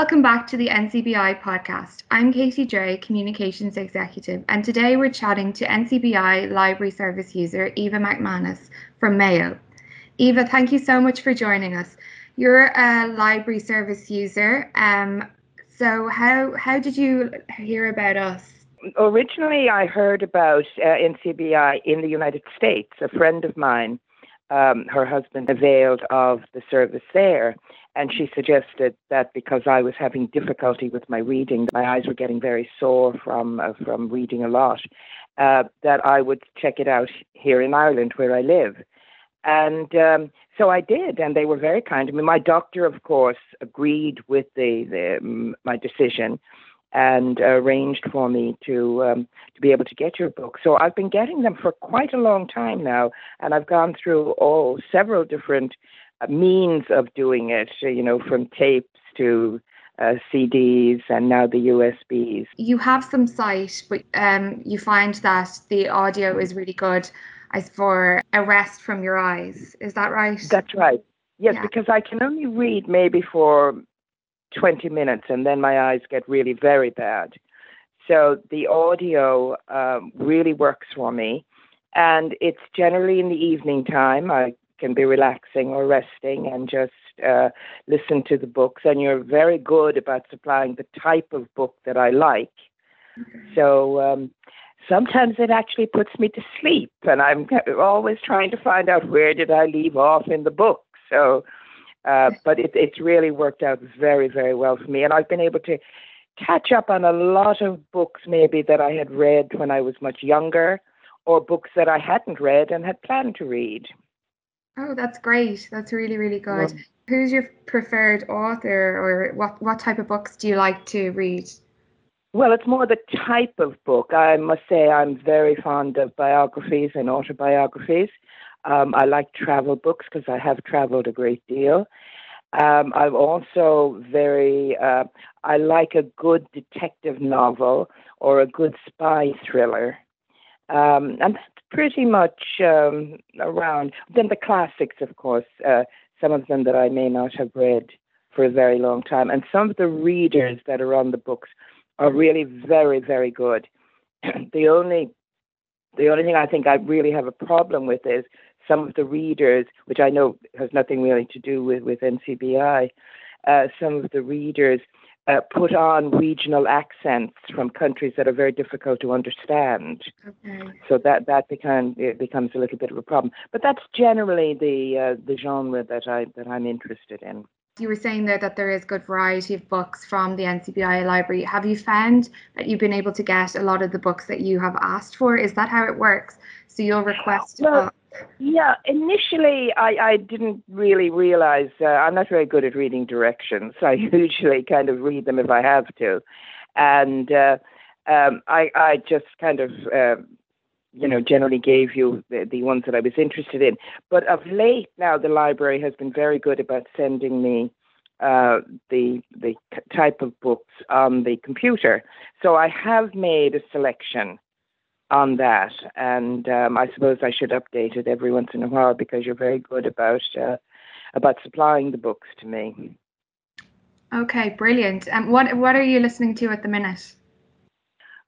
Welcome back to the NCBI podcast. I'm Katie Dre, Communications Executive, and today we're chatting to NCBI Library Service user Eva McManus from Mayo. Eva, thank you so much for joining us. You're a library service user. Um, so how how did you hear about us? Originally, I heard about uh, NCBI in the United States. A friend of mine, um, her husband availed of the service there, and she suggested that because I was having difficulty with my reading, my eyes were getting very sore from uh, from reading a lot, uh, that I would check it out here in Ireland where I live. And um, so I did, and they were very kind to me. My doctor, of course, agreed with the, the my decision and arranged for me to um, to be able to get your book. So I've been getting them for quite a long time now, and I've gone through all several different uh, means of doing it. You know, from tapes to uh, CDs and now the USBs. You have some sight, but um, you find that the audio is really good as for a rest from your eyes. Is that right? That's right. Yes, yeah. because I can only read maybe for 20 minutes and then my eyes get really very bad. So the audio um, really works for me. And it's generally in the evening time. I can be relaxing or resting and just uh, listen to the books. And you're very good about supplying the type of book that I like. So um, sometimes it actually puts me to sleep, and I'm always trying to find out where did I leave off in the book. So uh, but it, it's really worked out very, very well for me. And I've been able to catch up on a lot of books maybe that I had read when I was much younger or books that I hadn't read and had planned to read. Oh, that's great. That's really, really good. Yeah. Who's your preferred author or what, what type of books do you like to read? Well, it's more the type of book. I must say I'm very fond of biographies and autobiographies. Um, I like travel books because I have traveled a great deal. Um, I'm also very, uh, I like a good detective novel or a good spy thriller. Um, and that's pretty much um, around. Then the classics, of course, uh, some of them that I may not have read for a very long time. And some of the readers that are on the books are really very, very good. the only the only thing I think I really have a problem with is some of the readers, which I know has nothing really to do with, with NCBI, uh, some of the readers uh, put on regional accents from countries that are very difficult to understand. Okay. So that that become, it becomes a little bit of a problem. But that's generally the uh, the genre that I that I'm interested in. You were saying there that there is good variety of books from the NCBI library. Have you found that you've been able to get a lot of the books that you have asked for? Is that how it works? So you'll request well, yeah, initially I, I didn't really realize uh, I'm not very good at reading directions. I usually kind of read them if I have to, and uh, um, I I just kind of uh, you know generally gave you the, the ones that I was interested in. But of late now, the library has been very good about sending me uh, the the type of books on the computer. So I have made a selection on that. And um, I suppose I should update it every once in a while because you're very good about uh, about supplying the books to me. Okay, brilliant. And um, what what are you listening to at the minute?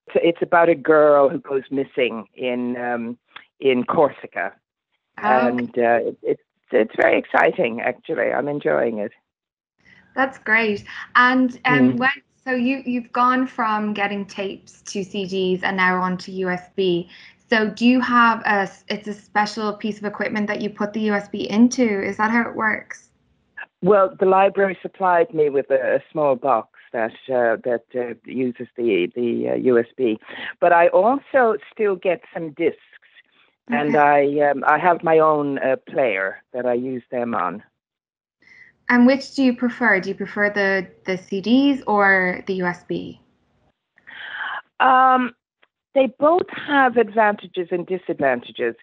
It's, it's about a girl who goes missing in um, in Corsica, oh, and uh, it, it's it's very exciting. Actually, I'm enjoying it. That's great. And um, mm. when so you you've gone from getting tapes to CDs and now on to USB. So do you have a it's a special piece of equipment that you put the USB into? Is that how it works? Well, the library supplied me with a, a small box that uh, that uh, uses the the uh, USB, but I also still get some discs, okay. and I um, I have my own uh, player that I use them on. And which do you prefer? Do you prefer the the CDs or the USB? Um, they both have advantages and disadvantages.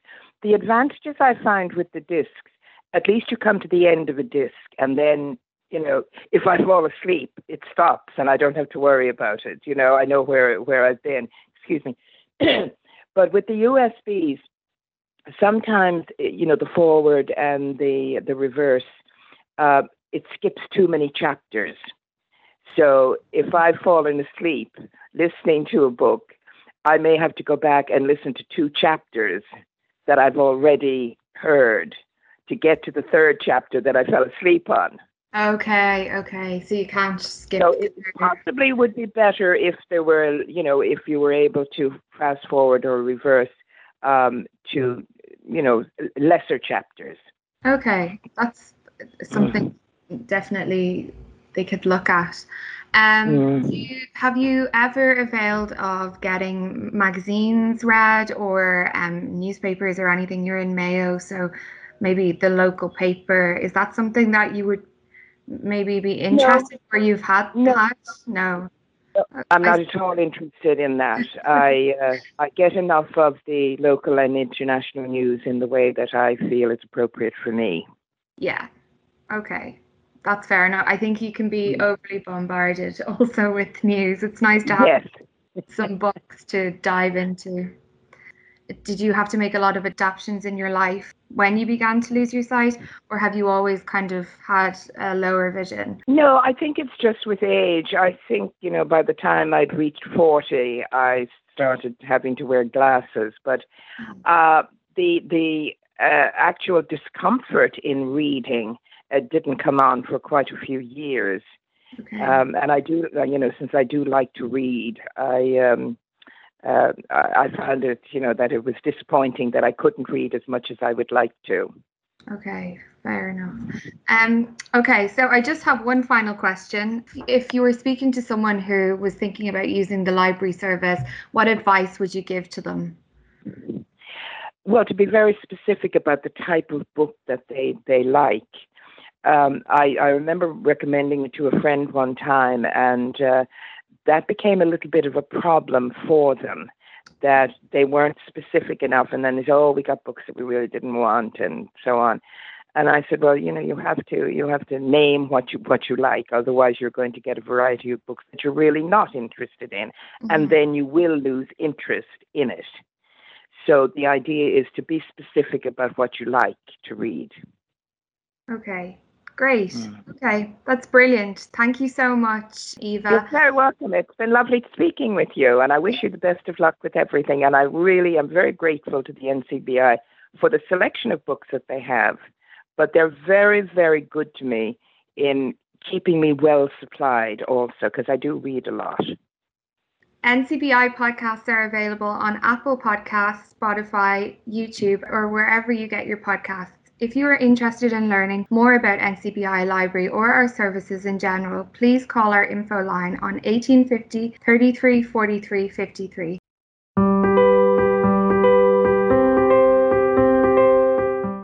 The advantages I find with the discs, at least you come to the end of a disc, and then you know if I fall asleep, it stops, and I don't have to worry about it. You know, I know where where I've been. Excuse me. but with the USBs, sometimes you know the forward and the the reverse uh, it skips too many chapters. So if I've fallen asleep listening to a book, I may have to go back and listen to two chapters that I've already heard to get to the third chapter that I fell asleep on. Okay, okay. So you can't skip. So it possibly would be better if there were, you know, if you were able to fast forward or reverse um, to, you know, lesser chapters. Okay, that's something. definitely they could look at. Um, mm. you, have you ever availed of getting magazines read or um, newspapers or anything? You're in Mayo, so maybe the local paper. Is that something that you would maybe be interested no. or you've had no. that? No. I'm not at all interested in that. I uh, I get enough of the local and international news in the way that I feel is appropriate for me. Yeah. Okay. That's fair enough. I think you can be mm. overly bombarded also with news. It's nice to have yes. some books to dive into. Did you have to make a lot of adaptations in your life when you began to lose your sight, or have you always kind of had a lower vision? No, I think it's just with age. I think, you know, by the time I'd reached 40, I started having to wear glasses. But mm. uh, the, the uh, actual discomfort in reading it didn't come on for quite a few years. Okay. Um, and I do, uh, you know, since I do like to read, I um, uh, I found it, you know, that it was disappointing that I couldn't read as much as I would like to. Okay, fair enough. Um, okay, so I just have one final question. If you were speaking to someone who was thinking about using the library service, what advice would you give to them? Well, to be very specific about the type of book that they, they like um, I, I remember recommending it to a friend one time, and uh, that became a little bit of a problem for them. That they weren't specific enough, and then they said, "Oh, we got books that we really didn't want," and so on. And I said, "Well, you know, you have to you have to name what you what you like, otherwise you're going to get a variety of books that you're really not interested in, mm-hmm. and then you will lose interest in it." So the idea is to be specific about what you like to read. Okay. Great. Mm. Okay, that's brilliant. Thank you so much, Eva. You're very welcome. It's been lovely speaking with you, and I wish you the best of luck with everything. And I really am very grateful to the NCBI for the selection of books that they have. But they're very, very good to me in keeping me well supplied also, because I do read a lot. NCBI podcasts are available on Apple Podcasts, Spotify, YouTube, or wherever you get your podcasts. If you are interested in learning more about NCBI Library or our services in general, please call our info line on 1850 33 43 53.